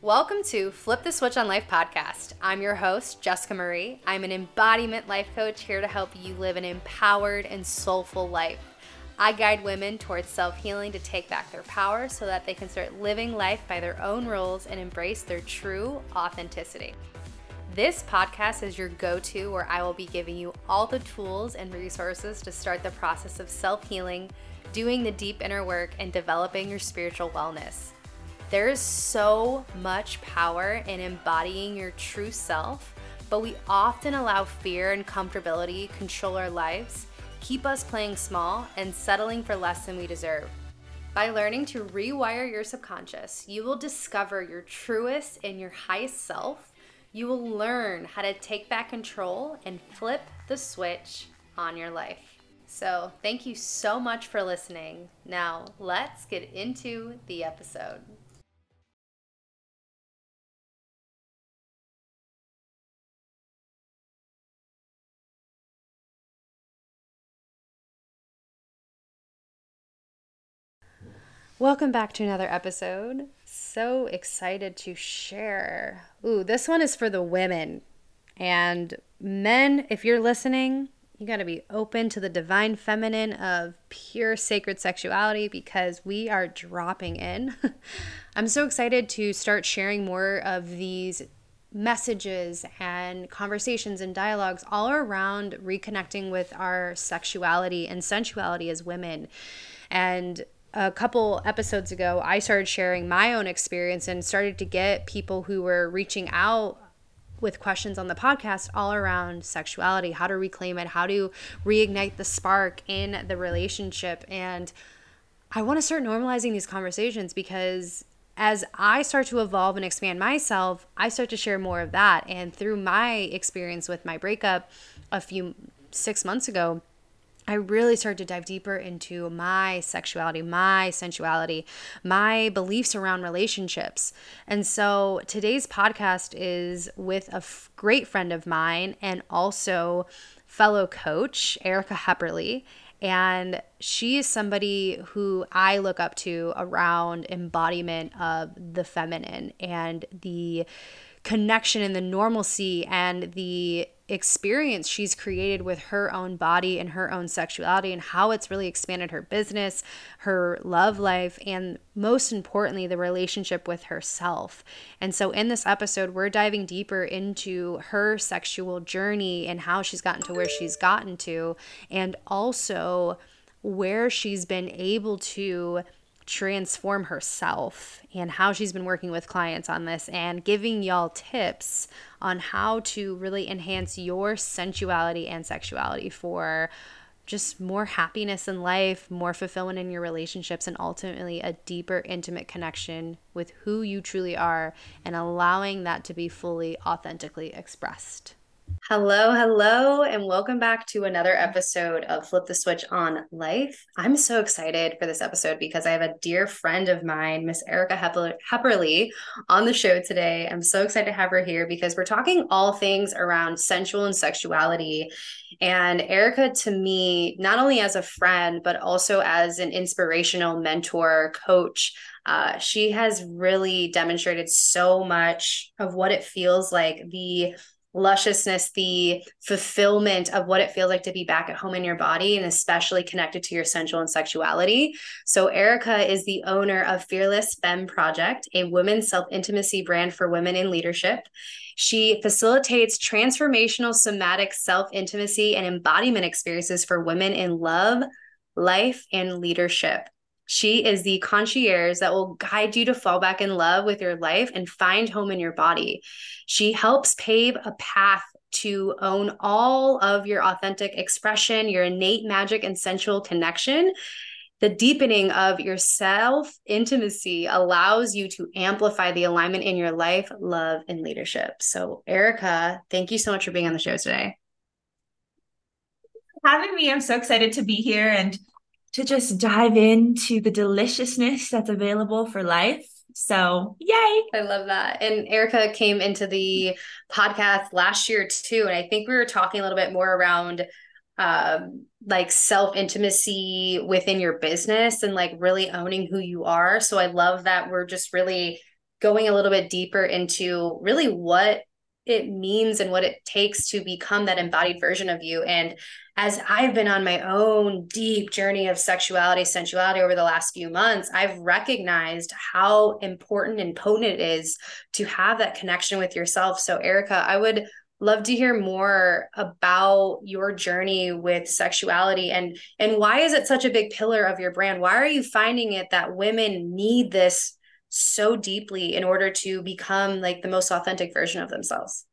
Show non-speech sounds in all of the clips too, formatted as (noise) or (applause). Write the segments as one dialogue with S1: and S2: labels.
S1: Welcome to Flip the Switch on Life podcast. I'm your host, Jessica Marie. I'm an embodiment life coach here to help you live an empowered and soulful life. I guide women towards self healing to take back their power so that they can start living life by their own rules and embrace their true authenticity. This podcast is your go to where I will be giving you all the tools and resources to start the process of self healing, doing the deep inner work, and developing your spiritual wellness. There is so much power in embodying your true self, but we often allow fear and comfortability control our lives, keep us playing small, and settling for less than we deserve. By learning to rewire your subconscious, you will discover your truest and your highest self. You will learn how to take back control and flip the switch on your life. So, thank you so much for listening. Now, let's get into the episode. Welcome back to another episode. So excited to share. Ooh, this one is for the women. And men, if you're listening, you got to be open to the divine feminine of pure sacred sexuality because we are dropping in. (laughs) I'm so excited to start sharing more of these messages and conversations and dialogues all around reconnecting with our sexuality and sensuality as women. And a couple episodes ago, I started sharing my own experience and started to get people who were reaching out with questions on the podcast all around sexuality, how to reclaim it, how to reignite the spark in the relationship. And I want to start normalizing these conversations because as I start to evolve and expand myself, I start to share more of that. And through my experience with my breakup a few six months ago, I really started to dive deeper into my sexuality, my sensuality, my beliefs around relationships. And so today's podcast is with a f- great friend of mine and also fellow coach, Erica Hepperle. And she is somebody who I look up to around embodiment of the feminine and the connection and the normalcy and the experience she's created with her own body and her own sexuality and how it's really expanded her business, her love life, and most importantly, the relationship with herself. And so, in this episode, we're diving deeper into her sexual journey and how she's gotten to where she's gotten to, and also where she's been able to transform herself and how she's been working with clients on this and giving y'all tips on how to really enhance your sensuality and sexuality for just more happiness in life, more fulfillment in your relationships, and ultimately a deeper, intimate connection with who you truly are and allowing that to be fully, authentically expressed. Hello, hello, and welcome back to another episode of Flip the Switch on Life. I'm so excited for this episode because I have a dear friend of mine, Miss Erica Hepperle, on the show today. I'm so excited to have her here because we're talking all things around sensual and sexuality. And Erica, to me, not only as a friend, but also as an inspirational mentor, coach, uh, she has really demonstrated so much of what it feels like the lusciousness, the fulfillment of what it feels like to be back at home in your body and especially connected to your sensual and sexuality. So, Erica is the owner of Fearless Fem Project, a women's self intimacy brand for women in leadership. She facilitates transformational somatic self intimacy and embodiment experiences for women in love, life, and leadership. She is the concierge that will guide you to fall back in love with your life and find home in your body. She helps pave a path to own all of your authentic expression, your innate magic and sensual connection. The deepening of your self intimacy allows you to amplify the alignment in your life, love, and leadership. So, Erica, thank you so much for being on the show today.
S2: Having me, I'm so excited to be here and to just dive into the deliciousness that's available for life. So, yay.
S1: I love that. And Erica came into the podcast last year too. And I think we were talking a little bit more around um, like self intimacy within your business and like really owning who you are. So I love that we're just really going a little bit deeper into really what it means and what it takes to become that embodied version of you. And as I've been on my own deep journey of sexuality, sensuality over the last few months, I've recognized how important and potent it is to have that connection with yourself. So, Erica, I would love to hear more about your journey with sexuality and and why is it such a big pillar of your brand why are you finding it that women need this so deeply in order to become like the most authentic version of themselves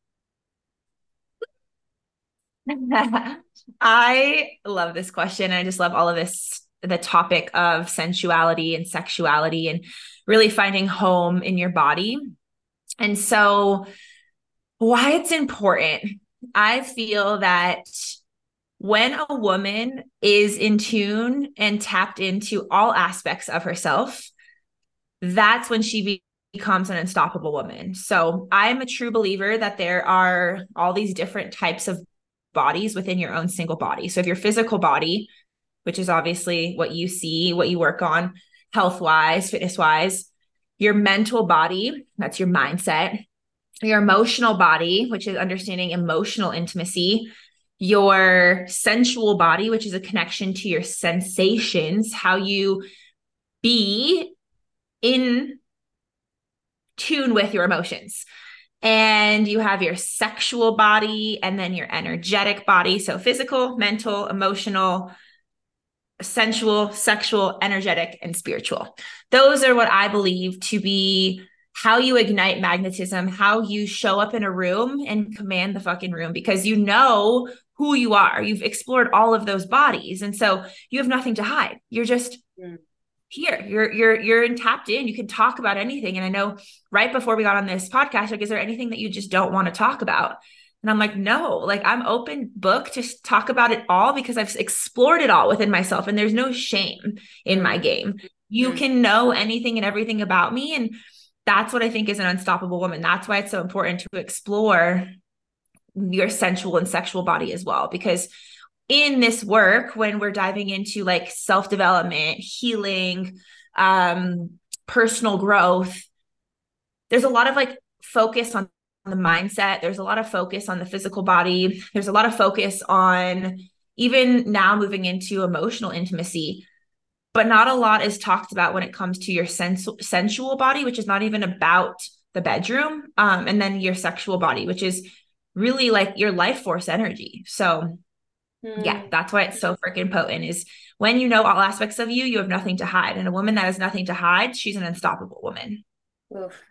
S1: (laughs)
S2: i love this question i just love all of this the topic of sensuality and sexuality and really finding home in your body and so why it's important. I feel that when a woman is in tune and tapped into all aspects of herself, that's when she becomes an unstoppable woman. So I'm a true believer that there are all these different types of bodies within your own single body. So if your physical body, which is obviously what you see, what you work on health wise, fitness wise, your mental body, that's your mindset, your emotional body, which is understanding emotional intimacy, your sensual body, which is a connection to your sensations, how you be in tune with your emotions. And you have your sexual body and then your energetic body. So physical, mental, emotional, sensual, sexual, energetic, and spiritual. Those are what I believe to be how you ignite magnetism, how you show up in a room and command the fucking room because you know who you are. You've explored all of those bodies. And so you have nothing to hide. You're just mm. Here. You're you're you're in tapped in. You can talk about anything. And I know right before we got on this podcast, like, is there anything that you just don't want to talk about? And I'm like, no, like I'm open book to talk about it all because I've explored it all within myself and there's no shame in my game. You can know anything and everything about me. And that's what I think is an unstoppable woman. That's why it's so important to explore your sensual and sexual body as well. Because in this work, when we're diving into like self development, healing, um, personal growth, there's a lot of like focus on the mindset. There's a lot of focus on the physical body. There's a lot of focus on even now moving into emotional intimacy but not a lot is talked about when it comes to your sens- sensual body, which is not even about the bedroom, um, and then your sexual body, which is really like your life force energy. So. Yeah, mm. that's why it's so freaking potent. Is when you know all aspects of you, you have nothing to hide, and a woman that has nothing to hide, she's an unstoppable woman.
S1: Oof.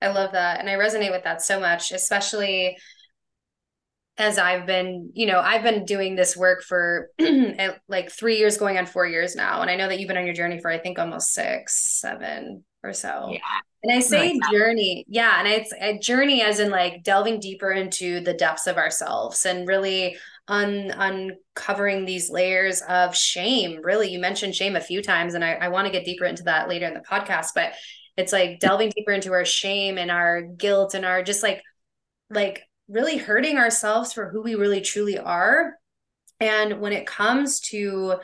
S1: I love that, and I resonate with that so much, especially as I've been, you know, I've been doing this work for (clears throat) like three years, going on four years now. And I know that you've been on your journey for, I think, almost six, seven or so. Yeah. And I say like journey, yeah. And it's a journey as in like delving deeper into the depths of ourselves and really un uncovering these layers of shame. Really, you mentioned shame a few times, and I, I want to get deeper into that later in the podcast. But it's like delving deeper into our shame and our guilt and our just like like really hurting ourselves for who we really truly are. And when it comes to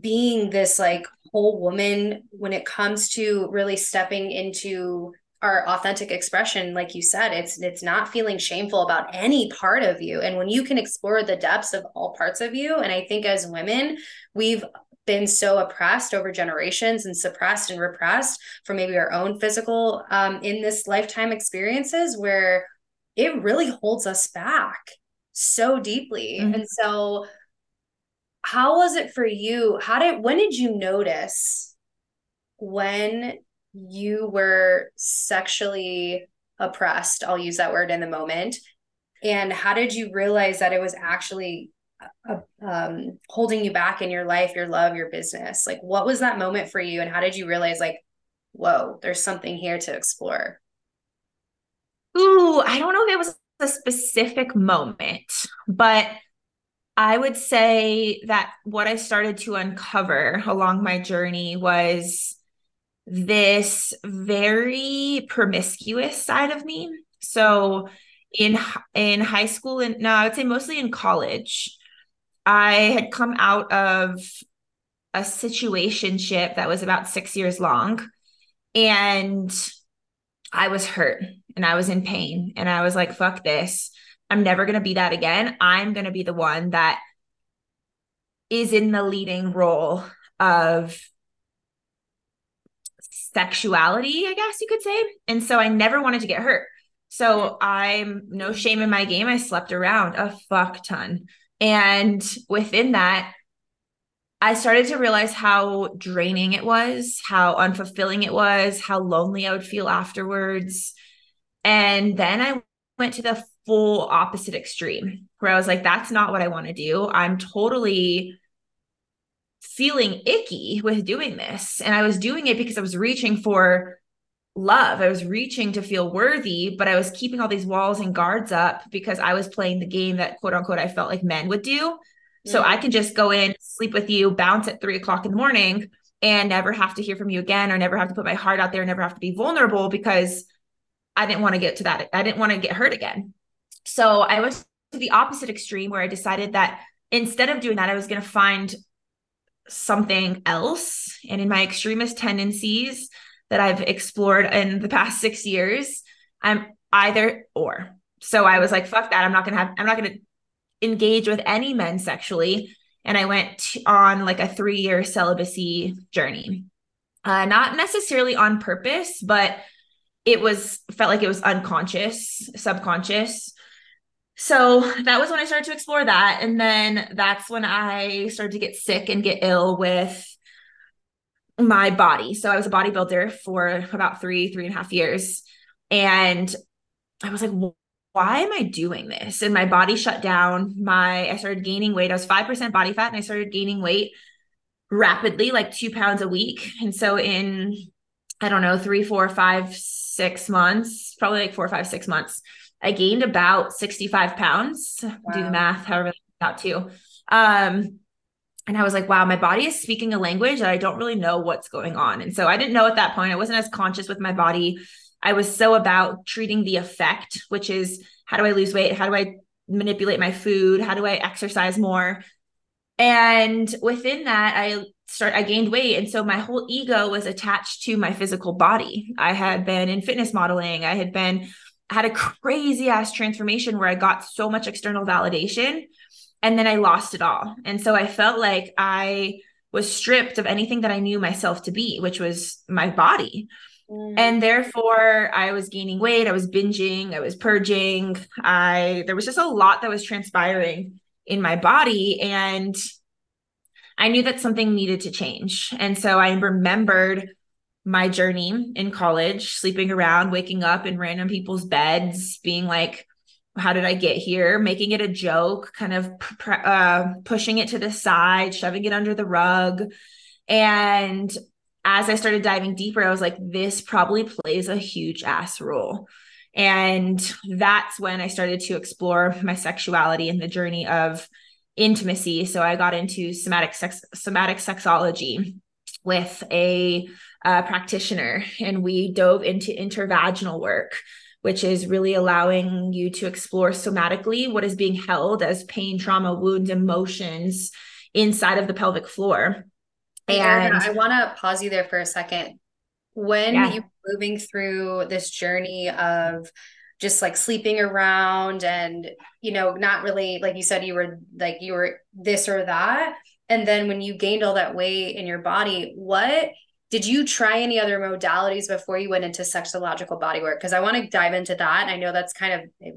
S1: being this like whole woman, when it comes to really stepping into our authentic expression like you said it's it's not feeling shameful about any part of you and when you can explore the depths of all parts of you and i think as women we've been so oppressed over generations and suppressed and repressed for maybe our own physical um, in this lifetime experiences where it really holds us back so deeply. Mm-hmm. And so how was it for you? How did when did you notice when you were sexually oppressed? I'll use that word in the moment. And how did you realize that it was actually uh, um, holding you back in your life, your love, your business? Like, what was that moment for you? And how did you realize, like, whoa, there's something here to explore?
S2: Ooh, I don't know if it was a specific moment, but I would say that what I started to uncover along my journey was this very promiscuous side of me. So in in high school and no, I would say mostly in college, I had come out of a situationship that was about six years long. And I was hurt and I was in pain. And I was like, fuck this. I'm never going to be that again. I'm going to be the one that is in the leading role of sexuality, I guess you could say. And so I never wanted to get hurt. So hmm. I'm no shame in my game. I slept around a fuck ton. And within that, I started to realize how draining it was, how unfulfilling it was, how lonely I would feel afterwards. And then I went to the full opposite extreme where I was like, that's not what I want to do. I'm totally feeling icky with doing this. And I was doing it because I was reaching for love. I was reaching to feel worthy, but I was keeping all these walls and guards up because I was playing the game that quote unquote I felt like men would do so mm. I can just go in, sleep with you, bounce at three o'clock in the morning, and never have to hear from you again, or never have to put my heart out there, never have to be vulnerable because I didn't want to get to that. I didn't want to get hurt again. So I went to the opposite extreme where I decided that instead of doing that, I was going to find something else. And in my extremist tendencies that I've explored in the past six years, I'm either or. So I was like, fuck that. I'm not going to have, I'm not going to engage with any men sexually. And I went on like a three year celibacy journey. Uh, not necessarily on purpose, but it was felt like it was unconscious, subconscious. So that was when I started to explore that. And then that's when I started to get sick and get ill with my body. So I was a bodybuilder for about three, three and a half years. And I was like, why am I doing this? And my body shut down. My I started gaining weight. I was 5% body fat and I started gaining weight rapidly, like two pounds a week. And so in I don't know, three, four, five, six months, probably like four, five, six months, I gained about 65 pounds. Wow. Do the math, however about two. Um, and I was like, wow, my body is speaking a language that I don't really know what's going on. And so I didn't know at that point. I wasn't as conscious with my body I was so about treating the effect, which is how do I lose weight? How do I manipulate my food? How do I exercise more? And within that, I start I gained weight and so my whole ego was attached to my physical body. I had been in fitness modeling. I had been had a crazy ass transformation where I got so much external validation and then I lost it all. And so I felt like I was stripped of anything that I knew myself to be, which was my body. Mm. And therefore, I was gaining weight, I was binging, I was purging. I there was just a lot that was transpiring in my body and I knew that something needed to change. And so I remembered my journey in college, sleeping around, waking up in random people's beds, being like, how did I get here? Making it a joke, kind of uh, pushing it to the side, shoving it under the rug. And as I started diving deeper, I was like, this probably plays a huge ass role. And that's when I started to explore my sexuality and the journey of intimacy. So I got into somatic sex, somatic sexology with a uh, practitioner, and we dove into intervaginal work, which is really allowing you to explore somatically what is being held as pain, trauma, wounds, emotions inside of the pelvic floor
S1: and I want to pause you there for a second. When yeah. you were moving through this journey of just like sleeping around and you know not really like you said you were like you were this or that and then when you gained all that weight in your body what did you try any other modalities before you went into sexological bodywork because i want to dive into that and i know that's kind of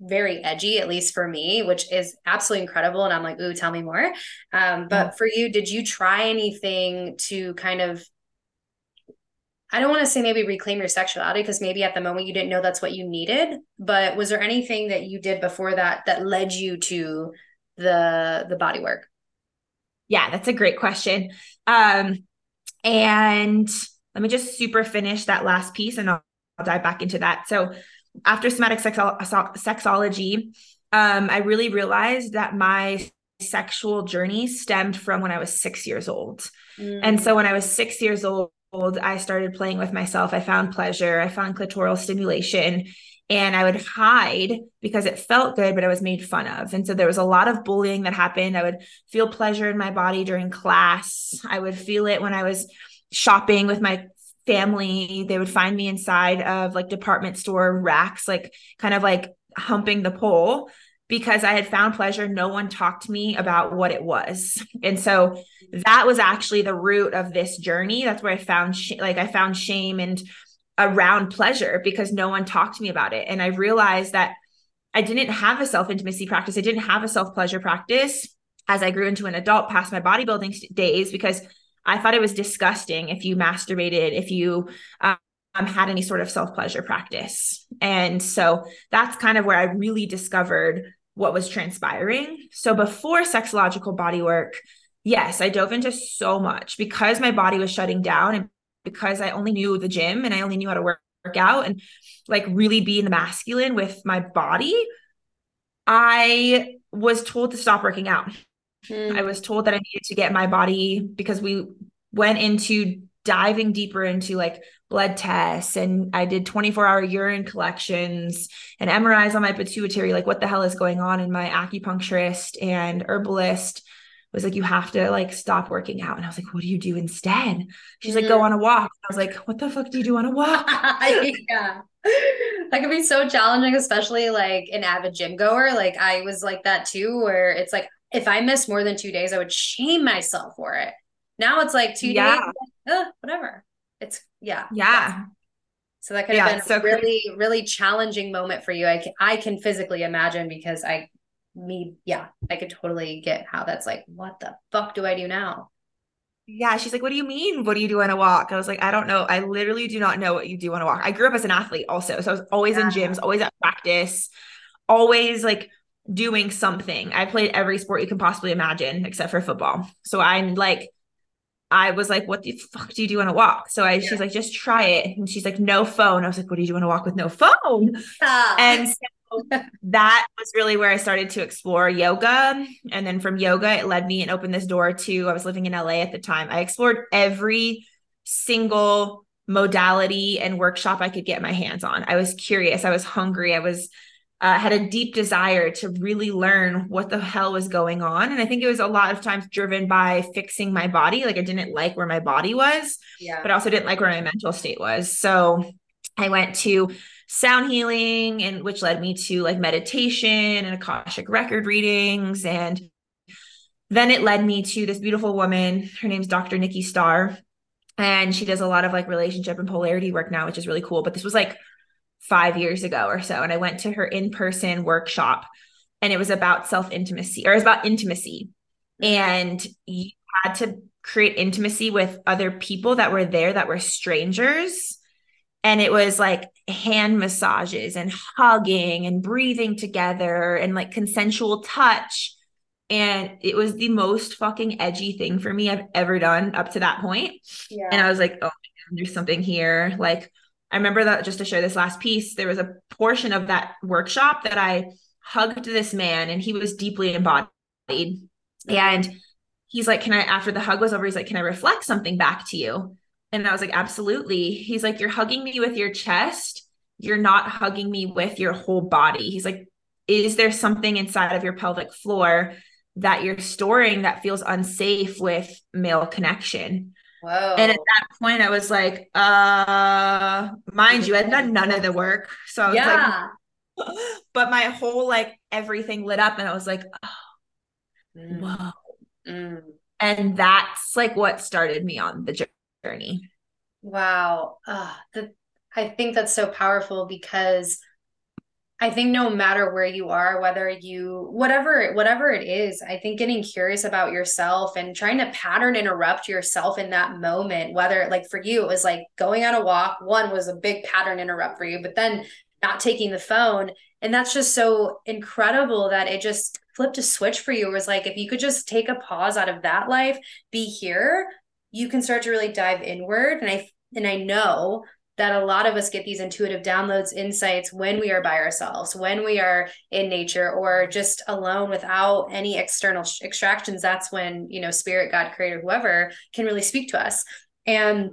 S1: very edgy, at least for me, which is absolutely incredible. And I'm like, ooh, tell me more. Um, but yeah. for you, did you try anything to kind of I don't want to say maybe reclaim your sexuality because maybe at the moment you didn't know that's what you needed, but was there anything that you did before that that led you to the the body work?
S2: Yeah, that's a great question. Um and let me just super finish that last piece and I'll, I'll dive back into that. So after somatic sexo- sexology, um, I really realized that my sexual journey stemmed from when I was six years old. Mm. And so when I was six years old, I started playing with myself. I found pleasure, I found clitoral stimulation. And I would hide because it felt good, but I was made fun of. And so there was a lot of bullying that happened. I would feel pleasure in my body during class. I would feel it when I was shopping with my family. They would find me inside of like department store racks, like kind of like humping the pole because I had found pleasure. No one talked to me about what it was. And so that was actually the root of this journey. That's where I found sh- like I found shame and around pleasure because no one talked to me about it. And I realized that I didn't have a self intimacy practice. I didn't have a self pleasure practice as I grew into an adult past my bodybuilding days because I thought it was disgusting if you masturbated, if you um, had any sort of self pleasure practice. And so that's kind of where I really discovered what was transpiring. So before sexological body work, yes, I dove into so much because my body was shutting down and because I only knew the gym and I only knew how to work, work out and like really be in the masculine with my body, I was told to stop working out. Mm. I was told that I needed to get my body because we went into diving deeper into like blood tests and I did 24 hour urine collections and MRIs on my pituitary. Like, what the hell is going on? in my acupuncturist and herbalist was like, you have to like stop working out. And I was like, what do you do instead? She's mm-hmm. like, go mm-hmm. on a walk. I was like, what the fuck do you do on a walk? (laughs)
S1: yeah. That could be so challenging, especially like an avid gym goer. Like I was like that too, where it's like if I missed more than two days, I would shame myself for it. Now it's like two yeah. days, like, whatever. It's yeah.
S2: Yeah.
S1: So that could have yeah, been so a really, crazy. really challenging moment for you. I can, I can physically imagine because I me, yeah, I could totally get how that's like, what the fuck do I do now?
S2: Yeah, she's like, What do you mean? What do you do on a walk? I was like, I don't know. I literally do not know what you do on a walk. I grew up as an athlete also. So I was always yeah. in gyms, always at practice, always like doing something. I played every sport you can possibly imagine except for football. So I'm like, I was like, what the fuck do you do on a walk? So I, yeah. she's like, just try it. And she's like, no phone. I was like, what do you do on a walk with no phone? Ah. And so (laughs) that was really where I started to explore yoga. And then from yoga, it led me and opened this door to, I was living in LA at the time. I explored every single modality and workshop I could get my hands on. I was curious. I was hungry. I was, uh, had a deep desire to really learn what the hell was going on. And I think it was a lot of times driven by fixing my body. Like I didn't like where my body was, yeah. but I also didn't like where my mental state was. So I went to sound healing and which led me to like meditation and akashic record readings. And then it led me to this beautiful woman her name's dr nikki starr. And she does a lot of like relationship and polarity work now which is really cool. But this was like five years ago or so. And i went to her in-person workshop and it was about self-intimacy or it was about intimacy. Mm-hmm. And you had to create intimacy with other people that were there that were strangers. And it was like hand massages and hugging and breathing together and like consensual touch and it was the most fucking edgy thing for me I've ever done up to that point. Yeah. And I was like, oh, there's something here. Like, I remember that just to share this last piece, there was a portion of that workshop that I hugged this man and he was deeply embodied. And he's like, Can I, after the hug was over, he's like, Can I reflect something back to you? And I was like, absolutely. He's like, you're hugging me with your chest. You're not hugging me with your whole body. He's like, is there something inside of your pelvic floor that you're storing that feels unsafe with male connection? Whoa. And at that point, I was like, uh, mind you, I'd done none of the work. So I was yeah. like, (laughs) but my whole like everything lit up and I was like, oh, mm. whoa. Mm. And that's like what started me on the journey journey.
S1: Wow. Uh, the, I think that's so powerful because I think no matter where you are, whether you whatever whatever it is, I think getting curious about yourself and trying to pattern interrupt yourself in that moment, whether like for you it was like going on a walk, one was a big pattern interrupt for you, but then not taking the phone and that's just so incredible that it just flipped a switch for you. It was like if you could just take a pause out of that life, be here, you can start to really dive inward. And i and i know that a lot of us get these intuitive downloads insights when we are by ourselves when we are in nature or just alone without any external sh- extractions. That's when you know spirit god creator whoever can really speak to us. And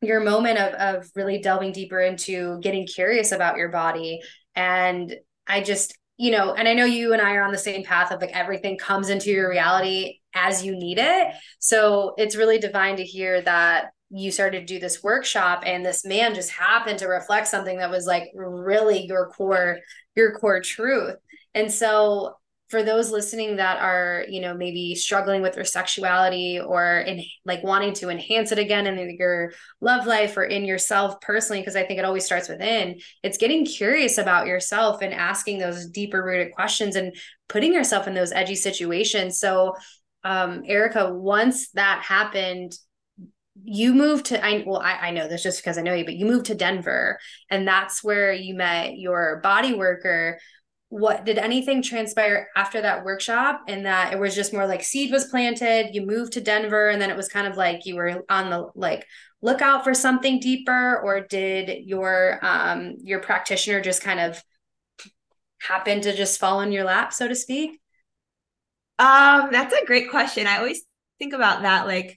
S1: your moment of of really delving deeper into getting curious about your body. And I just, you know, and I know you and I are on the same path of like everything comes into your reality as you need it. So it's really divine to hear that you started to do this workshop and this man just happened to reflect something that was like really your core your core truth. And so for those listening that are you know maybe struggling with their sexuality or in like wanting to enhance it again in your love life or in yourself personally because i think it always starts within it's getting curious about yourself and asking those deeper rooted questions and putting yourself in those edgy situations. So um erica once that happened you moved to I well I, I know this just because I know you, but you moved to Denver and that's where you met your body worker what did anything transpire after that workshop and that it was just more like seed was planted you moved to denver and then it was kind of like you were on the like lookout for something deeper? Or did your um your practitioner just kind of happen to just fall in your lap so to speak?
S2: Um that's a great question. I always think about that like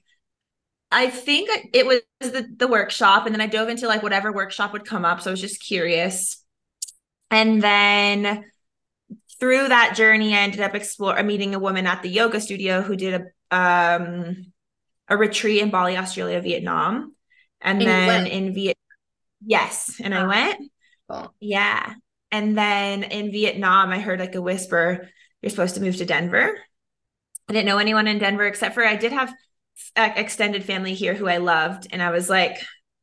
S2: i think it was the, the workshop and then i dove into like whatever workshop would come up so i was just curious. And then through that journey, I ended up exploring meeting a woman at the yoga studio who did a um a retreat in Bali, Australia, Vietnam, and, and then in Vietnam. Yes, and I went. Cool. Yeah, and then in Vietnam, I heard like a whisper, "You're supposed to move to Denver." I didn't know anyone in Denver except for I did have extended family here who I loved, and I was like,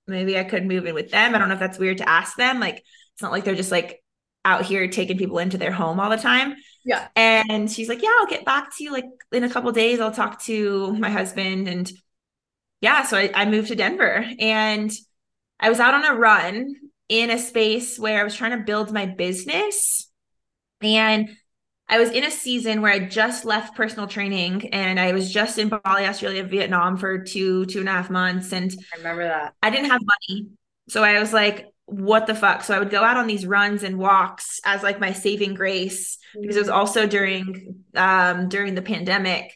S2: maybe I could move in with them. I don't know if that's weird to ask them. Like, it's not like they're just like out here taking people into their home all the time.
S1: Yeah.
S2: And she's like, Yeah, I'll get back to you like in a couple days. I'll talk to my husband. And yeah, so I, I moved to Denver and I was out on a run in a space where I was trying to build my business. And I was in a season where I just left personal training and I was just in Bali, Australia, Vietnam for two, two and a half months. And
S1: I remember that.
S2: I didn't have money. So I was like, what the fuck? So i would go out on these runs and walks as like my saving grace because it was mm. also during um during the pandemic.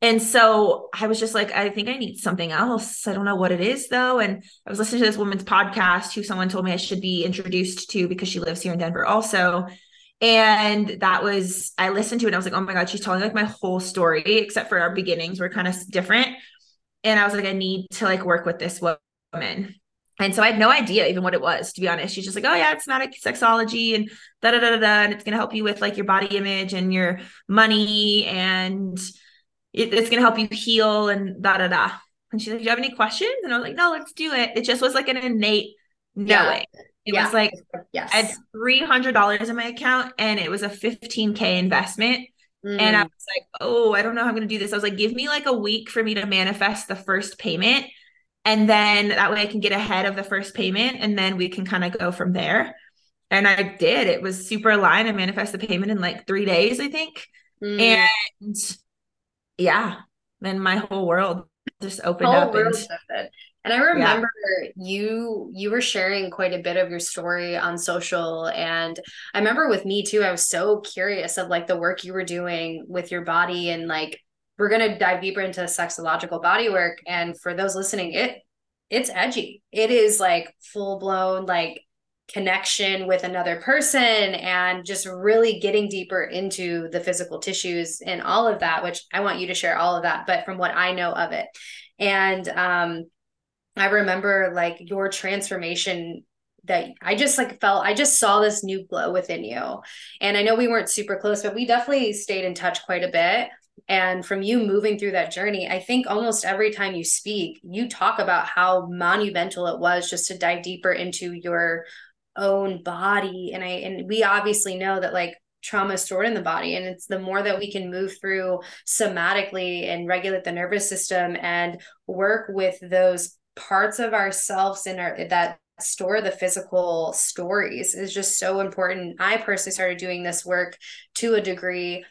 S2: And so i was just like i think i need something else. I don't know what it is though. And i was listening to this woman's podcast who someone told me i should be introduced to because she lives here in denver also. And that was i listened to it and i was like oh my god she's telling like my whole story except for our beginnings were kind of different. And i was like i need to like work with this woman and so I had no idea even what it was, to be honest. She's just like, oh yeah, it's somatic sexology and da da da da, da and it's gonna help you with like your body image and your money, and it, it's gonna help you heal and da da da. And she's like, do you have any questions? And I was like, no, let's do it. It just was like an innate knowing. Yeah. It yeah. was like yes. I had three hundred dollars in my account, and it was a fifteen k investment. Mm. And I mm. was like, oh, I don't know how I'm gonna do this. I was like, give me like a week for me to manifest the first payment and then that way I can get ahead of the first payment and then we can kind of go from there. And I did. It was super aligned. I manifested the payment in like three days, I think. Mm. And yeah, then my whole world just opened whole up. And,
S1: and I remember yeah. you you were sharing quite a bit of your story on social. And I remember with me too, I was so curious of like the work you were doing with your body and like we're going to dive deeper into sexological body work and for those listening it it's edgy it is like full blown like connection with another person and just really getting deeper into the physical tissues and all of that which i want you to share all of that but from what i know of it and um i remember like your transformation that I just like felt I just saw this new glow within you. And I know we weren't super close, but we definitely stayed in touch quite a bit. And from you moving through that journey, I think almost every time you speak, you talk about how monumental it was just to dive deeper into your own body. And I and we obviously know that like trauma stored in the body and it's the more that we can move through somatically and regulate the nervous system and work with those parts of ourselves in our that store the physical stories is just so important. I personally started doing this work to a degree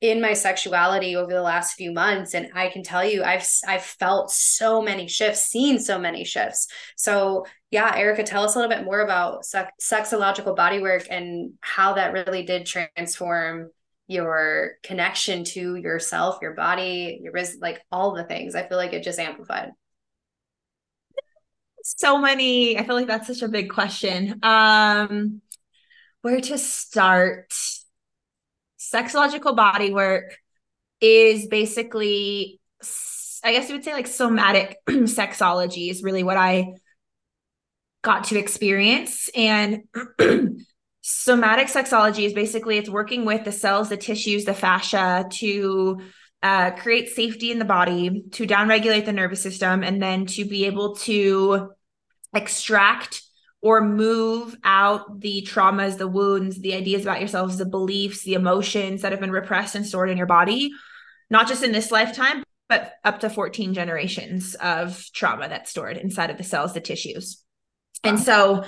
S1: in my sexuality over the last few months and I can tell you I've I've felt so many shifts, seen so many shifts. So, yeah, Erica, tell us a little bit more about sex, sexological bodywork and how that really did transform your connection to yourself, your body, your like all the things. I feel like it just amplified.
S2: So many. I feel like that's such a big question. Um where to start, sexological body work is basically, I guess you would say like somatic (clears throat) sexology is really what I got to experience. And (clears throat) somatic sexology is basically it's working with the cells, the tissues, the fascia to uh, create safety in the body, to downregulate the nervous system, and then to be able to extract or move out the traumas, the wounds, the ideas about yourselves, the beliefs, the emotions that have been repressed and stored in your body, not just in this lifetime, but up to 14 generations of trauma that's stored inside of the cells, the tissues. Wow. And so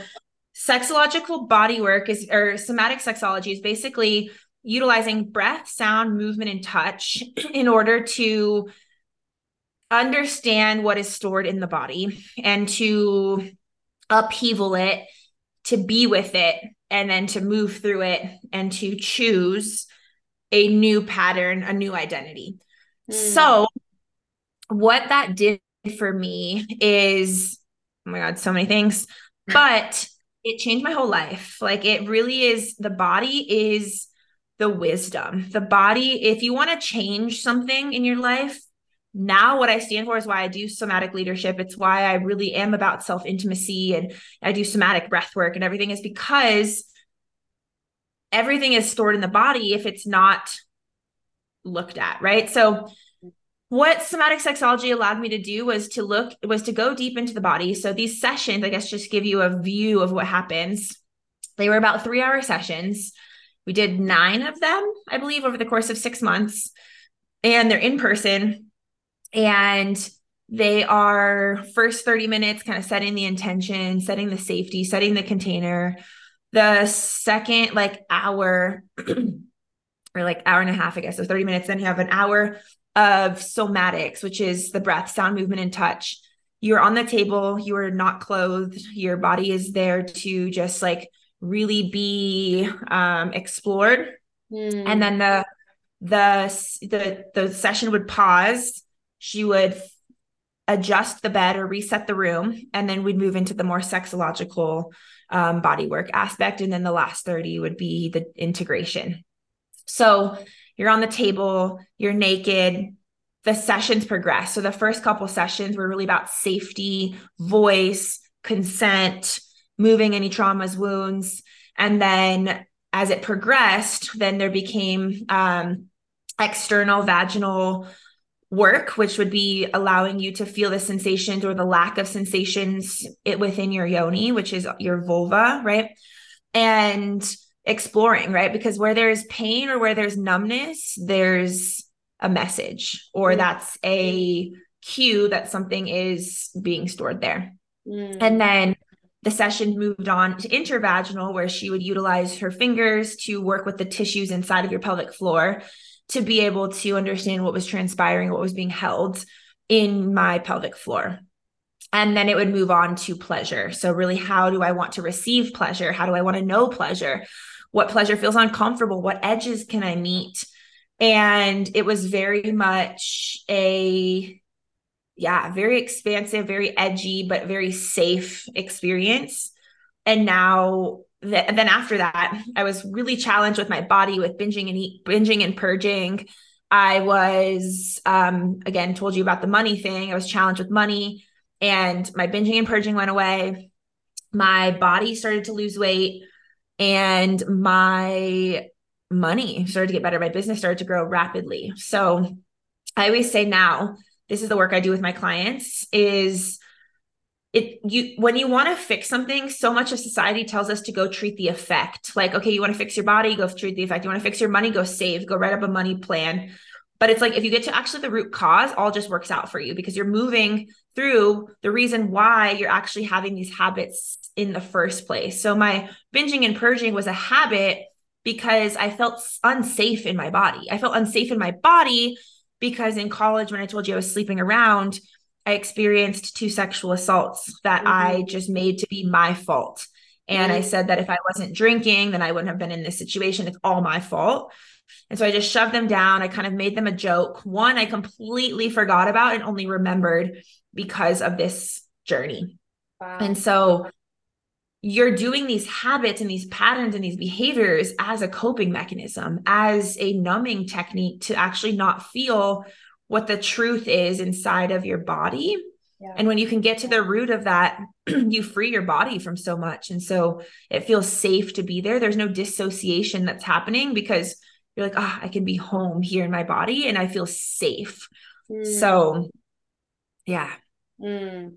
S2: sexological body work is or somatic sexology is basically utilizing breath, sound, movement, and touch (clears throat) in order to understand what is stored in the body and to upheaval it, to be with it, and then to move through it and to choose a new pattern, a new identity. Mm. So, what that did for me is oh my God, so many things, (laughs) but it changed my whole life. Like, it really is the body is the wisdom. The body, if you want to change something in your life, now what I stand for is why I do somatic leadership. It's why I really am about self intimacy and I do somatic breath work and everything is because everything is stored in the body if it's not looked at, right? So what somatic sexology allowed me to do was to look was to go deep into the body. So these sessions, I guess just give you a view of what happens. They were about 3-hour sessions. We did 9 of them, I believe over the course of 6 months. And they're in person and they are first 30 minutes kind of setting the intention, setting the safety, setting the container. The second like hour (clears throat) or like hour and a half, I guess, so 30 minutes, then you have an hour of somatics, which is the breath, sound, movement, and touch. You're on the table, you are not clothed, your body is there to just like really be um, explored. Mm. And then the the the the session would pause she would adjust the bed or reset the room and then we'd move into the more sexological um, body work aspect and then the last 30 would be the integration. So you're on the table you're naked the sessions progress. So the first couple sessions were really about safety voice consent moving any traumas wounds and then as it progressed then there became um, external vaginal work, which would be allowing you to feel the sensations or the lack of sensations it within your yoni, which is your vulva, right? And exploring, right? Because where there's pain or where there's numbness, there's a message or mm. that's a cue that something is being stored there. Mm. And then the session moved on to intervaginal, where she would utilize her fingers to work with the tissues inside of your pelvic floor to be able to understand what was transpiring, what was being held in my pelvic floor. And then it would move on to pleasure. So, really, how do I want to receive pleasure? How do I want to know pleasure? What pleasure feels uncomfortable? What edges can I meet? And it was very much a, yeah, very expansive, very edgy, but very safe experience. And now th- then after that, I was really challenged with my body with binging and eat, binging and purging. I was um, again told you about the money thing. I was challenged with money, and my binging and purging went away. My body started to lose weight, and my money started to get better. My business started to grow rapidly. So I always say now, this is the work I do with my clients is it you when you want to fix something so much of society tells us to go treat the effect. Like okay you want to fix your body go treat the effect. You want to fix your money go save go write up a money plan. But it's like if you get to actually the root cause all just works out for you because you're moving through the reason why you're actually having these habits in the first place. So my binging and purging was a habit because i felt unsafe in my body. I felt unsafe in my body because in college when i told you i was sleeping around I experienced two sexual assaults that mm-hmm. I just made to be my fault. And mm-hmm. I said that if I wasn't drinking, then I wouldn't have been in this situation. It's all my fault. And so I just shoved them down. I kind of made them a joke. One I completely forgot about and only remembered because of this journey. Wow. And so you're doing these habits and these patterns and these behaviors as a coping mechanism, as a numbing technique to actually not feel what the truth is inside of your body. Yeah. And when you can get to the root of that, (clears throat) you free your body from so much. And so it feels safe to be there. There's no dissociation that's happening because you're like, ah, oh, I can be home here in my body and I feel safe. Mm. So, yeah.
S1: Mm.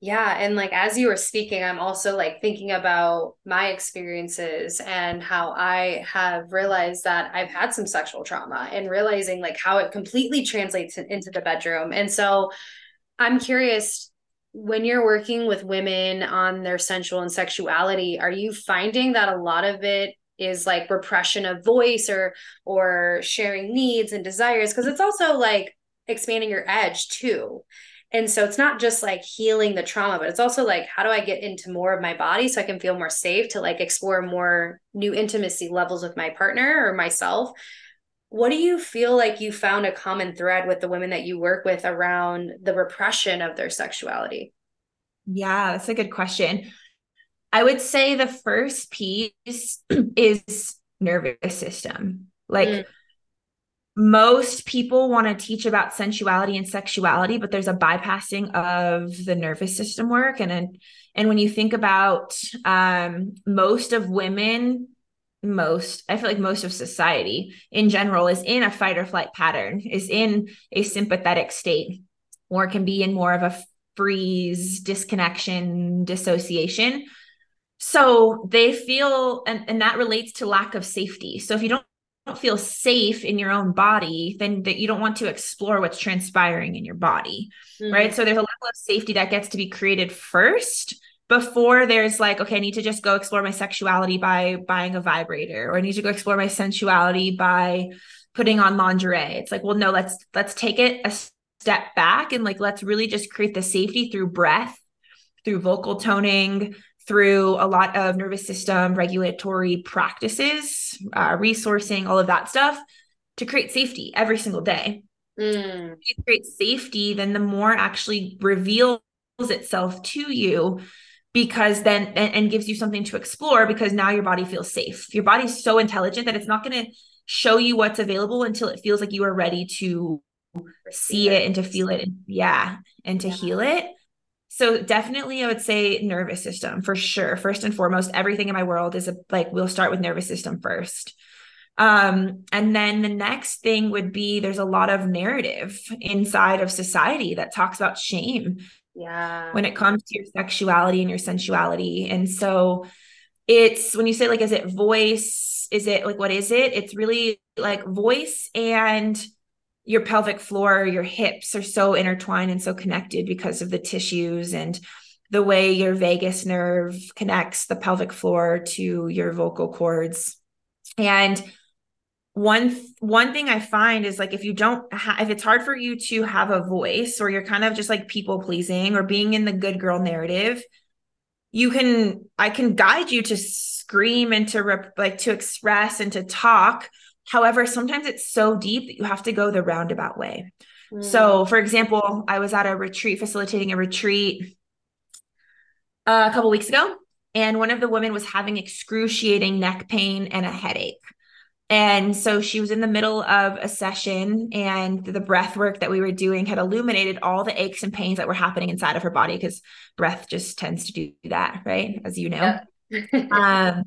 S1: Yeah. And like as you were speaking, I'm also like thinking about my experiences and how I have realized that I've had some sexual trauma and realizing like how it completely translates into the bedroom. And so I'm curious when you're working with women on their sensual and sexuality, are you finding that a lot of it is like repression of voice or or sharing needs and desires because it's also like expanding your edge too and so it's not just like healing the trauma, but it's also like, how do I get into more of my body so I can feel more safe to like explore more new intimacy levels with my partner or myself? What do you feel like you found a common thread with the women that you work with around the repression of their sexuality?
S2: Yeah, that's a good question. I would say the first piece (clears throat) is nervous system. Like, mm most people want to teach about sensuality and sexuality but there's a bypassing of the nervous system work. And and when you think about um, most of women most i feel like most of society in general is in a fight or flight pattern is in a sympathetic state or can be in more of a freeze disconnection dissociation. So they feel and, and that relates to lack of safety. So if you don't don't feel safe in your own body, then that you don't want to explore what's transpiring in your body. Mm-hmm. Right. So there's a level of safety that gets to be created first before there's like, okay, I need to just go explore my sexuality by buying a vibrator, or I need to go explore my sensuality by putting on lingerie. It's like, well, no, let's let's take it a step back and like let's really just create the safety through breath, through vocal toning, through a lot of nervous system regulatory practices, uh, resourcing, all of that stuff to create safety every single day. Mm. you create safety, then the more actually reveals itself to you because then and, and gives you something to explore because now your body feels safe. Your body's so intelligent that it's not going to show you what's available until it feels like you are ready to see it and to feel it and yeah and to yeah. heal it so definitely I would say nervous system for sure. First and foremost, everything in my world is a, like we'll start with nervous system first. Um, and then the next thing would be there's a lot of narrative inside of society that talks about shame.
S1: Yeah.
S2: When it comes to your sexuality and your sensuality. And so it's when you say like is it voice? Is it like what is it? It's really like voice and your pelvic floor, your hips are so intertwined and so connected because of the tissues and the way your vagus nerve connects the pelvic floor to your vocal cords. And one one thing I find is like if you don't ha- if it's hard for you to have a voice or you're kind of just like people pleasing or being in the good girl narrative, you can I can guide you to scream and to rep- like to express and to talk However, sometimes it's so deep that you have to go the roundabout way. Mm. So, for example, I was at a retreat, facilitating a retreat uh, a couple weeks ago, and one of the women was having excruciating neck pain and a headache. And so she was in the middle of a session, and the breath work that we were doing had illuminated all the aches and pains that were happening inside of her body because breath just tends to do that, right? As you know. Yeah. (laughs) um,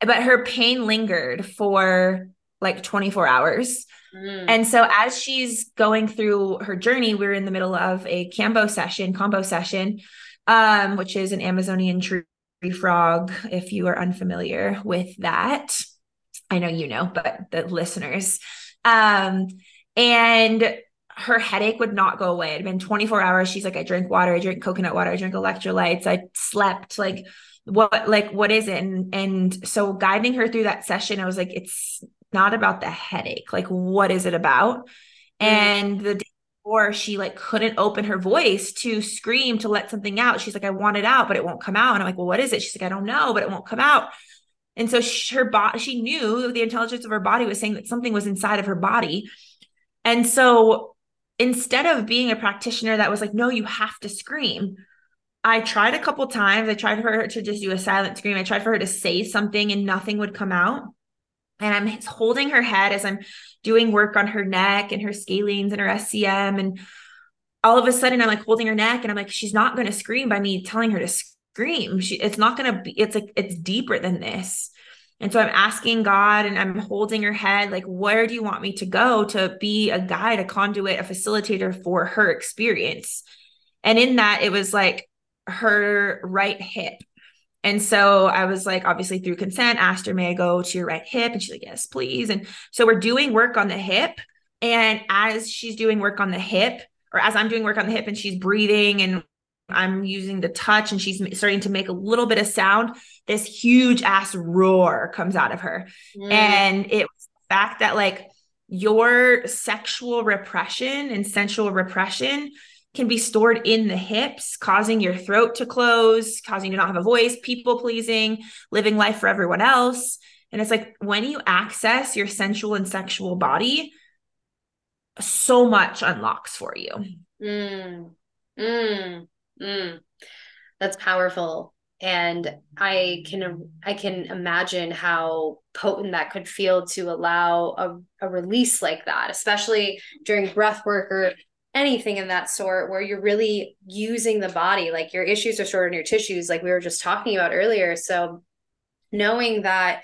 S2: but her pain lingered for like 24 hours. Mm. And so as she's going through her journey, we're in the middle of a Kambo session, Kambo session, um, which is an Amazonian tree frog, if you are unfamiliar with that. I know you know, but the listeners. Um, and her headache would not go away. It had been 24 hours. She's like, I drink water, I drink coconut water, I drink electrolytes, I slept like what like what is it and and so guiding her through that session i was like it's not about the headache. Like, what is it about? Mm. And the day before, she like couldn't open her voice to scream to let something out. She's like, I want it out, but it won't come out. And I'm like, well, what is it? She's like, I don't know, but it won't come out. And so she, her body, she knew the intelligence of her body was saying that something was inside of her body. And so instead of being a practitioner that was like, no, you have to scream, I tried a couple times. I tried for her to just do a silent scream. I tried for her to say something and nothing would come out. And I'm holding her head as I'm doing work on her neck and her scalenes and her SCM. And all of a sudden, I'm like holding her neck and I'm like, she's not going to scream by me telling her to scream. She, it's not going to be, it's like, it's deeper than this. And so I'm asking God and I'm holding her head, like, where do you want me to go to be a guide, a conduit, a facilitator for her experience? And in that, it was like, her right hip. And so I was like, obviously through consent, asked her, may I go to your right hip? And she's like, yes, please. And so we're doing work on the hip. And as she's doing work on the hip, or as I'm doing work on the hip and she's breathing and I'm using the touch and she's starting to make a little bit of sound, this huge ass roar comes out of her. Mm. And it was the fact that like your sexual repression and sensual repression can be stored in the hips, causing your throat to close, causing you to not have a voice, people pleasing, living life for everyone else. And it's like when you access your sensual and sexual body, so much unlocks for you.
S1: Mm, mm, mm. That's powerful. And I can I can imagine how potent that could feel to allow a, a release like that, especially during breath work or anything in that sort where you're really using the body like your issues are stored in your tissues like we were just talking about earlier. So knowing that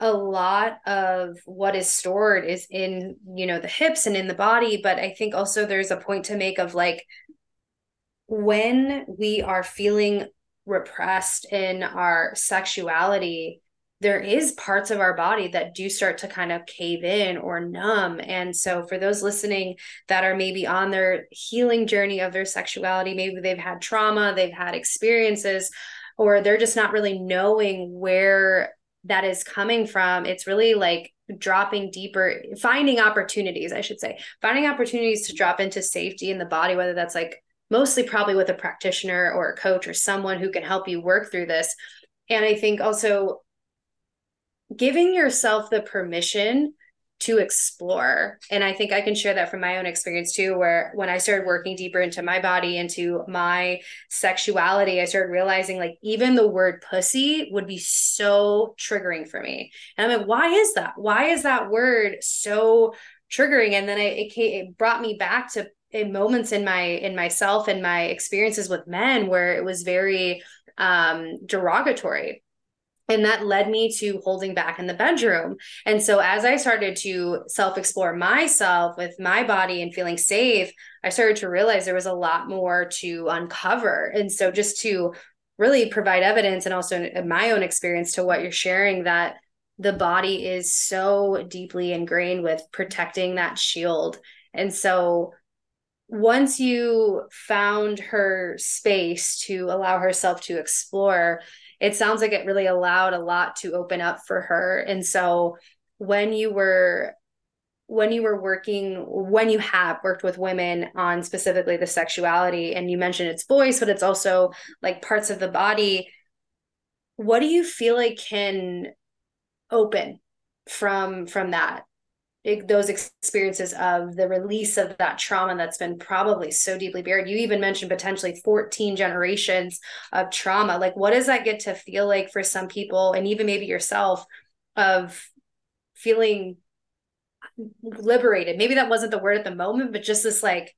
S1: a lot of what is stored is in you know the hips and in the body but i think also there's a point to make of like when we are feeling repressed in our sexuality there is parts of our body that do start to kind of cave in or numb. And so, for those listening that are maybe on their healing journey of their sexuality, maybe they've had trauma, they've had experiences, or they're just not really knowing where that is coming from, it's really like dropping deeper, finding opportunities, I should say, finding opportunities to drop into safety in the body, whether that's like mostly probably with a practitioner or a coach or someone who can help you work through this. And I think also giving yourself the permission to explore. And I think I can share that from my own experience too, where when I started working deeper into my body, into my sexuality, I started realizing like even the word pussy would be so triggering for me. And I'm like, why is that? Why is that word so triggering? And then I, it, it brought me back to in moments in my in myself and my experiences with men where it was very um derogatory and that led me to holding back in the bedroom. And so, as I started to self explore myself with my body and feeling safe, I started to realize there was a lot more to uncover. And so, just to really provide evidence and also my own experience to what you're sharing, that the body is so deeply ingrained with protecting that shield. And so, once you found her space to allow herself to explore, it sounds like it really allowed a lot to open up for her. And so when you were when you were working when you have worked with women on specifically the sexuality and you mentioned its voice but it's also like parts of the body what do you feel like can open from from that those experiences of the release of that trauma that's been probably so deeply buried. You even mentioned potentially 14 generations of trauma. Like, what does that get to feel like for some people, and even maybe yourself, of feeling liberated? Maybe that wasn't the word at the moment, but just this like,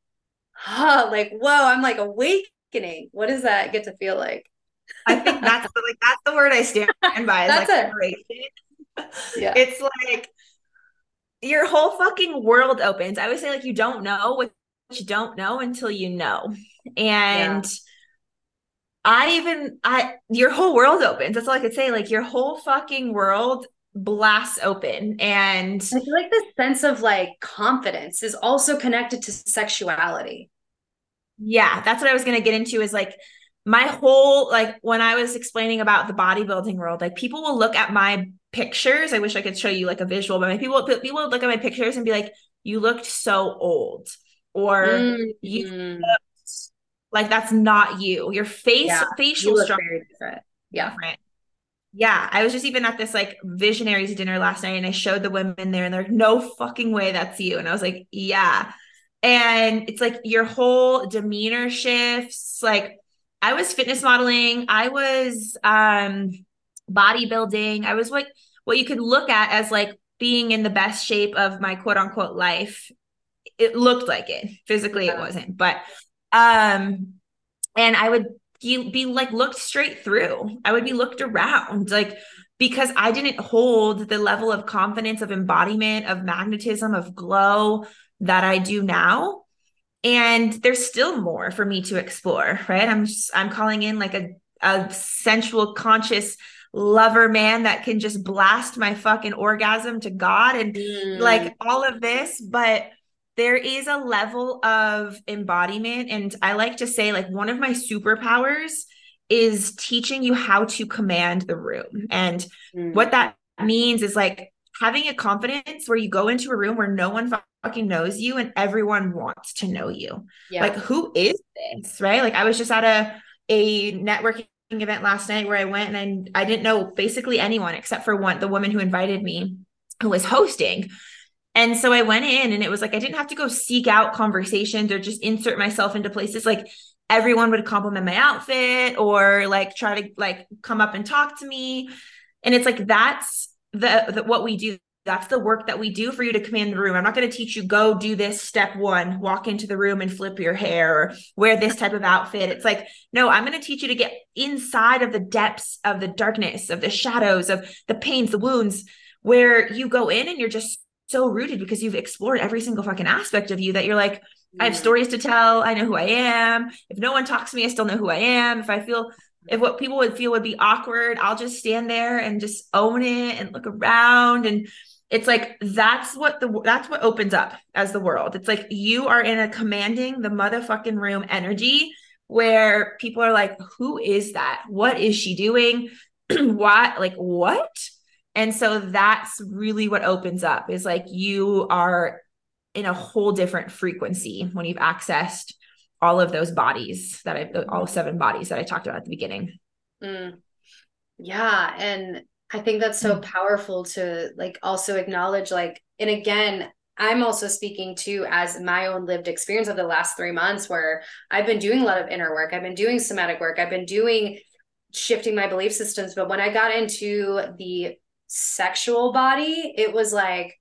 S1: huh, like, whoa, I'm like awakening. What does that get to feel like?
S2: I think that's the, like that's the word I stand by. (laughs) That's like it. Liberation. Yeah, it's like your whole fucking world opens. I would say like you don't know what you don't know until you know. And yeah. I even I your whole world opens. That's all I could say. Like your whole fucking world blasts open. And
S1: I feel like this sense of like confidence is also connected to sexuality.
S2: Yeah, that's what I was gonna get into is like my whole like when I was explaining about the bodybuilding world, like people will look at my pictures. I wish I could show you like a visual, but my people people would look at my pictures and be like, "You looked so old," or mm-hmm. "You looked like that's not you. Your face yeah, facial
S1: structure different. Yeah." Different.
S2: Yeah, I was just even at this like visionaries dinner last night and I showed the women there and they're like, no fucking way that's you. And I was like, yeah. And it's like your whole demeanor shifts, like I was fitness modeling. I was um bodybuilding. I was like what you could look at as like being in the best shape of my quote unquote life. It looked like it. Physically it wasn't. But um and I would be, be like looked straight through. I would be looked around like because I didn't hold the level of confidence of embodiment of magnetism of glow that I do now and there's still more for me to explore right i'm just, i'm calling in like a a sensual conscious lover man that can just blast my fucking orgasm to god and mm. like all of this but there is a level of embodiment and i like to say like one of my superpowers is teaching you how to command the room and mm. what that means is like having a confidence where you go into a room where no one fucking knows you and everyone wants to know you. Yeah. Like who is this? Right? Like I was just at a a networking event last night where I went and I, I didn't know basically anyone except for one the woman who invited me who was hosting. And so I went in and it was like I didn't have to go seek out conversations or just insert myself into places like everyone would compliment my outfit or like try to like come up and talk to me. And it's like that's the, the what we do that's the work that we do for you to command the room. I'm not going to teach you go do this step 1, walk into the room and flip your hair or wear this type of outfit. It's like, no, I'm going to teach you to get inside of the depths of the darkness, of the shadows, of the pains, the wounds where you go in and you're just so rooted because you've explored every single fucking aspect of you that you're like, I have stories to tell. I know who I am. If no one talks to me, I still know who I am. If I feel if what people would feel would be awkward, I'll just stand there and just own it and look around and it's like that's what the that's what opens up as the world. It's like you are in a commanding the motherfucking room energy where people are like who is that? What is she doing? (clears throat) what like what? And so that's really what opens up is like you are in a whole different frequency when you've accessed all of those bodies that I, all seven bodies that I talked about at the beginning.
S1: Mm. Yeah. And I think that's so mm. powerful to like also acknowledge, like, and again, I'm also speaking to as my own lived experience of the last three months where I've been doing a lot of inner work. I've been doing somatic work. I've been doing shifting my belief systems. But when I got into the sexual body, it was like,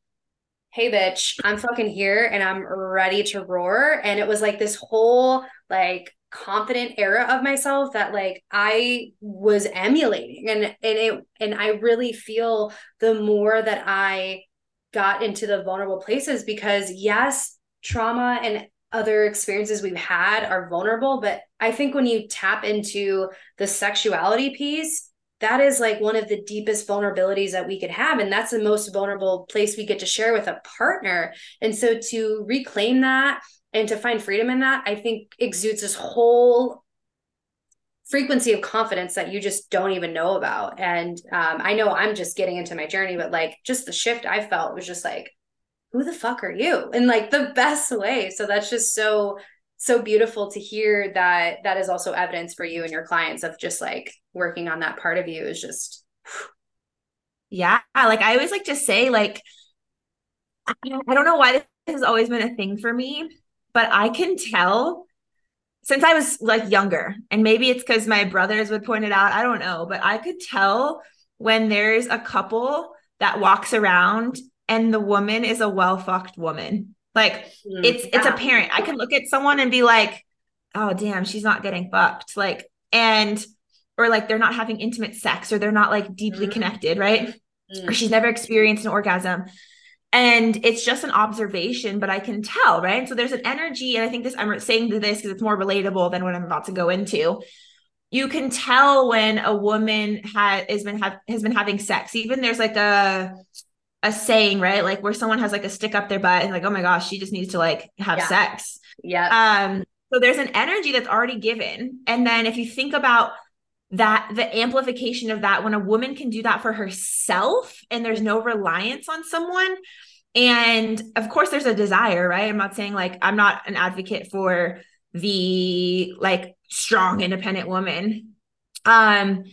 S1: hey bitch i'm fucking here and i'm ready to roar and it was like this whole like confident era of myself that like i was emulating. And and it and i really feel the more that i got into the vulnerable places because yes trauma and other experiences we've had are vulnerable but i think when you tap into the sexuality piece that is like one of the deepest vulnerabilities that we could have. And that's the most vulnerable place we get to share with a partner. And so to reclaim that and to find freedom in that i think exudes this whole frequency of confidence that you just don't even know about. And um, i know i'm just getting into my journey but like just the shift i felt was just like who the fuck are you? In like the (laughs) best way. So that's just so so beautiful to hear that that is also evidence for you and your clients of just like working on that part of you is just
S2: yeah like i always like to say like i don't know why this has always been a thing for me but i can tell since i was like younger and maybe it's because my brothers would point it out i don't know but i could tell when there's a couple that walks around and the woman is a well fucked woman like mm, it's yeah. it's apparent. I can look at someone and be like, "Oh, damn, she's not getting fucked." Like and or like they're not having intimate sex or they're not like deeply mm. connected, right? Mm. Or she's never experienced an orgasm. And it's just an observation, but I can tell, right? So there's an energy, and I think this I'm saying this because it's more relatable than what I'm about to go into you can tell when a woman has has been have has been having sex. Even there's like a a saying, right? Like where someone has like a stick up their butt and like, oh my gosh, she just needs to like have yeah. sex.
S1: Yeah.
S2: Um, so there's an energy that's already given. And then if you think about that, the amplification of that, when a woman can do that for herself and there's no reliance on someone. And of course, there's a desire, right? I'm not saying like I'm not an advocate for the like strong, independent woman. Um,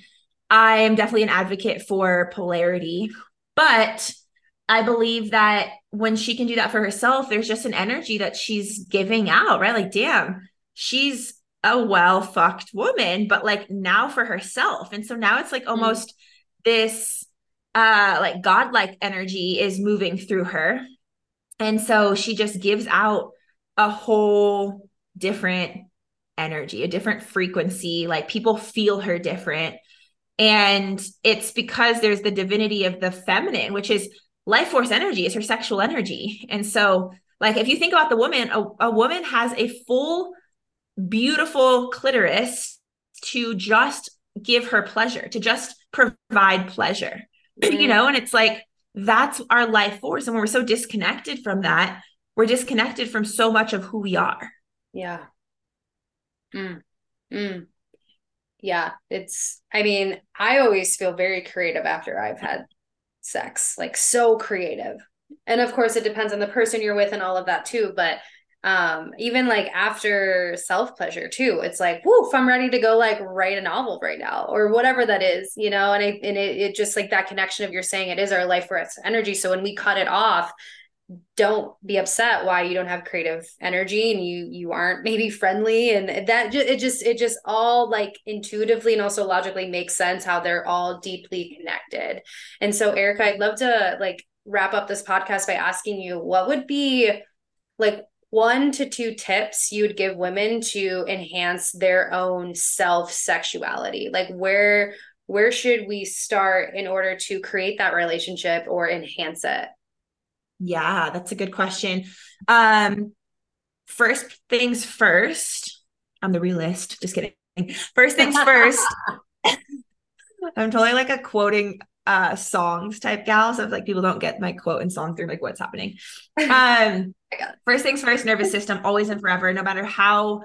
S2: I am definitely an advocate for polarity, but I believe that when she can do that for herself, there's just an energy that she's giving out, right? Like, damn, she's a well fucked woman, but like now for herself. And so now it's like mm. almost mm. this uh like godlike energy is moving through her. And so she just gives out a whole different energy, a different frequency. Like people feel her different. And it's because there's the divinity of the feminine, which is life force energy, is her sexual energy. And so, like, if you think about the woman, a, a woman has a full, beautiful clitoris to just give her pleasure, to just provide pleasure, mm. you know? And it's like, that's our life force. And when we're so disconnected from that, we're disconnected from so much of who we are.
S1: Yeah. Mm. Mm. Yeah. It's, I mean, I always feel very creative after I've had sex, like so creative. And of course, it depends on the person you're with and all of that too. But um even like after self pleasure too it's like whoo i'm ready to go like write a novel right now or whatever that is you know and, I, and it, it just like that connection of you're saying it is our life force energy so when we cut it off don't be upset why you don't have creative energy and you you aren't maybe friendly and that it just it just all like intuitively and also logically makes sense how they're all deeply connected. And so erica i'd love to like wrap up this podcast by asking you what would be like one to two tips you would give women to enhance their own self sexuality like where where should we start in order to create that relationship or enhance it
S2: yeah, that's a good question. Um, first things first. I'm the realist. Just kidding. First things (laughs) first. I'm totally like a quoting uh songs type gal. So if like people don't get my quote and song through like what's happening. (laughs) Um first things first, nervous system, always and forever, no matter how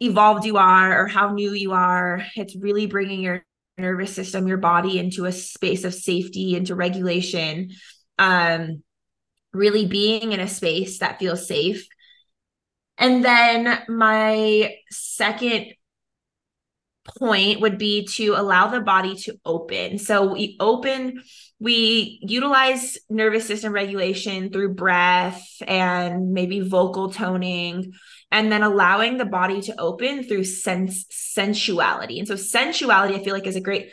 S2: evolved you are or how new you are, it's really bringing your nervous system, your body into a space of safety, into regulation. Um, really being in a space that feels safe. And then my second point would be to allow the body to open. So we open, we utilize nervous system regulation through breath and maybe vocal toning, and then allowing the body to open through sense sensuality. And so sensuality, I feel like is a great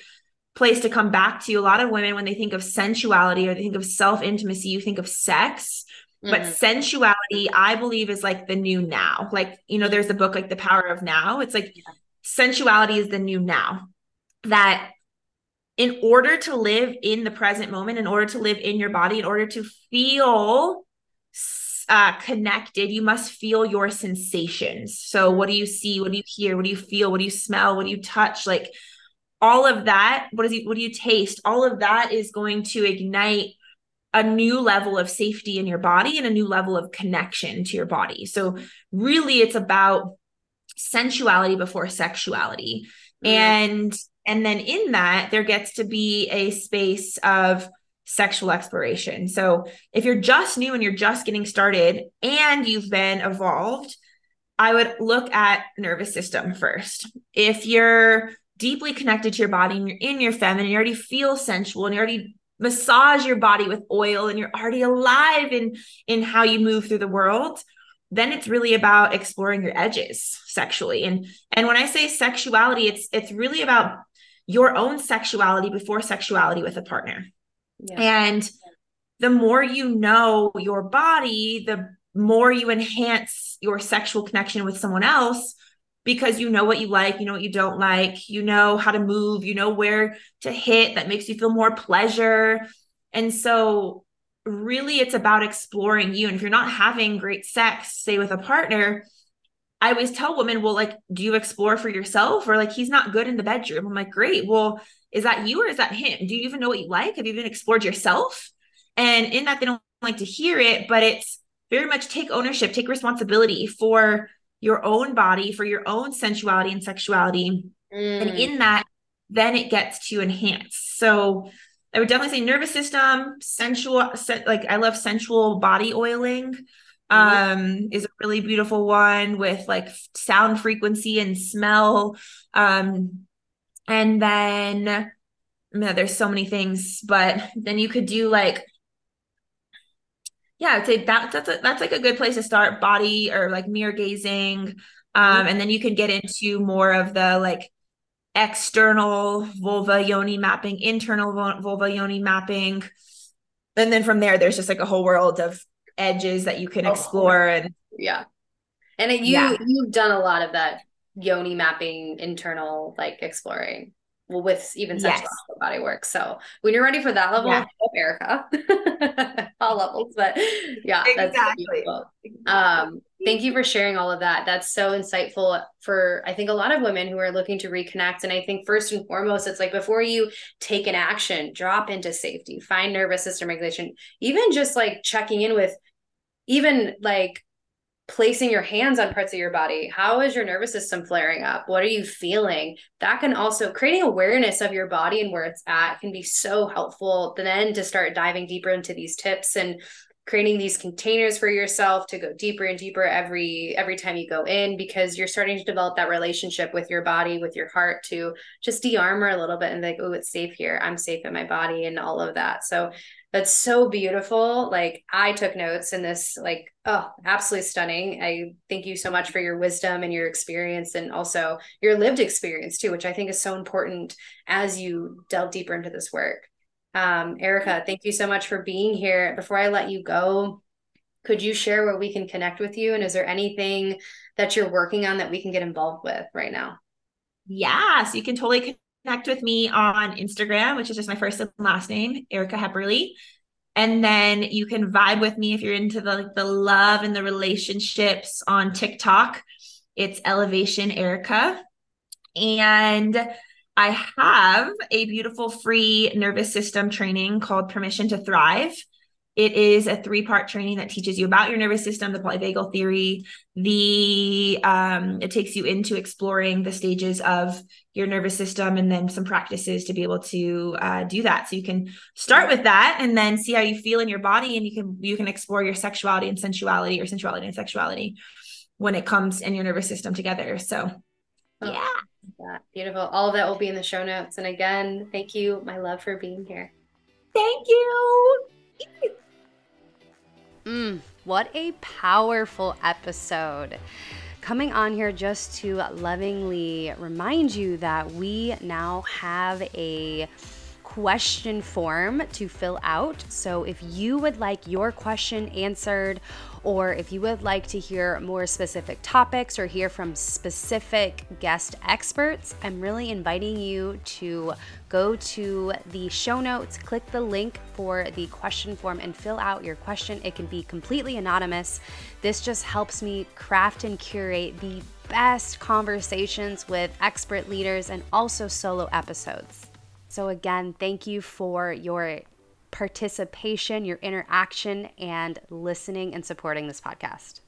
S2: place to come back to. A lot of women, when they think of sensuality or they think of self intimacy, you think of sex. Mm-hmm. But sensuality, I believe, is like the new now. Like, you know, there's a book like The Power of Now. It's like. Sensuality is the new now. That in order to live in the present moment, in order to live in your body, in order to feel uh, connected, you must feel your sensations. So, what do you see? What do you hear? What do you feel? What do you smell? What do you touch? Like, all of that what is what do you taste all of that is going to ignite a new level of safety in your body and a new level of connection to your body so really it's about sensuality before sexuality. Mm-hmm. and and then in that there gets to be a space of sexual exploration. So if you're just new and you're just getting started and you've been evolved i would look at nervous system first. If you're deeply connected to your body and you're in your feminine, you already feel sensual and you already massage your body with oil and you're already alive in in how you move through the world then it's really about exploring your edges sexually and and when i say sexuality it's it's really about your own sexuality before sexuality with a partner yeah. and the more you know your body the more you enhance your sexual connection with someone else because you know what you like, you know what you don't like, you know how to move, you know where to hit that makes you feel more pleasure. And so, really, it's about exploring you. And if you're not having great sex, say with a partner, I always tell women, well, like, do you explore for yourself? Or like, he's not good in the bedroom. I'm like, great. Well, is that you or is that him? Do you even know what you like? Have you even explored yourself? And in that, they don't like to hear it, but it's very much take ownership, take responsibility for your own body, for your own sensuality and sexuality. Mm. And in that, then it gets to enhance. So I would definitely say nervous system, sensual, like I love sensual body oiling mm-hmm. um is a really beautiful one with like sound frequency and smell um and then yeah, there's so many things but then you could do like yeah, I'd say that that's a, that's like a good place to start. Body or like mirror gazing, Um, and then you can get into more of the like external vulva yoni mapping, internal vulva yoni mapping. And then from there, there's just like a whole world of edges that you can oh, explore. And
S1: yeah. And you yeah. you've done a lot of that yoni mapping internal like exploring well with even sexual yes. body work. So when you're ready for that level, yeah. (laughs) Erica. (laughs) all levels, but yeah, exactly. Um, thank you for sharing all of that. That's so insightful for I think a lot of women who are looking to reconnect. And I think first and foremost, it's like before you take an action, drop into safety, find nervous system regulation, even just like checking in with even like placing your hands on parts of your body. How is your nervous system flaring up? What are you feeling? That can also creating awareness of your body and where it's at can be so helpful then to start diving deeper into these tips and creating these containers for yourself to go deeper and deeper every every time you go in because you're starting to develop that relationship with your body with your heart to just de-armor a little bit and like oh it's safe here i'm safe in my body and all of that so that's so beautiful like i took notes in this like oh absolutely stunning i thank you so much for your wisdom and your experience and also your lived experience too which i think is so important as you delve deeper into this work um, Erica, thank you so much for being here. Before I let you go, could you share where we can connect with you? And is there anything that you're working on that we can get involved with right now?
S2: Yeah, so you can totally connect with me on Instagram, which is just my first and last name, Erica Hepperle. And then you can vibe with me if you're into the the love and the relationships on TikTok. It's Elevation Erica. And I have a beautiful free nervous system training called Permission to Thrive. It is a three part training that teaches you about your nervous system, the polyvagal theory. The um, it takes you into exploring the stages of your nervous system, and then some practices to be able to uh, do that. So you can start with that, and then see how you feel in your body, and you can you can explore your sexuality and sensuality, or sensuality and sexuality when it comes in your nervous system together. So, oh. yeah
S1: that. Beautiful. All of that will be in the show notes. And again, thank you, my love, for being here.
S2: Thank you.
S1: Mm, what a powerful episode. Coming on here just to lovingly remind you that we now have a question form to fill out. So if you would like your question answered, or if you would like to hear more specific topics or hear from specific guest experts, I'm really inviting you to go to the show notes, click the link for the question form, and fill out your question. It can be completely anonymous. This just helps me craft and curate the best conversations with expert leaders and also solo episodes. So, again, thank you for your participation, your interaction, and listening and supporting this podcast.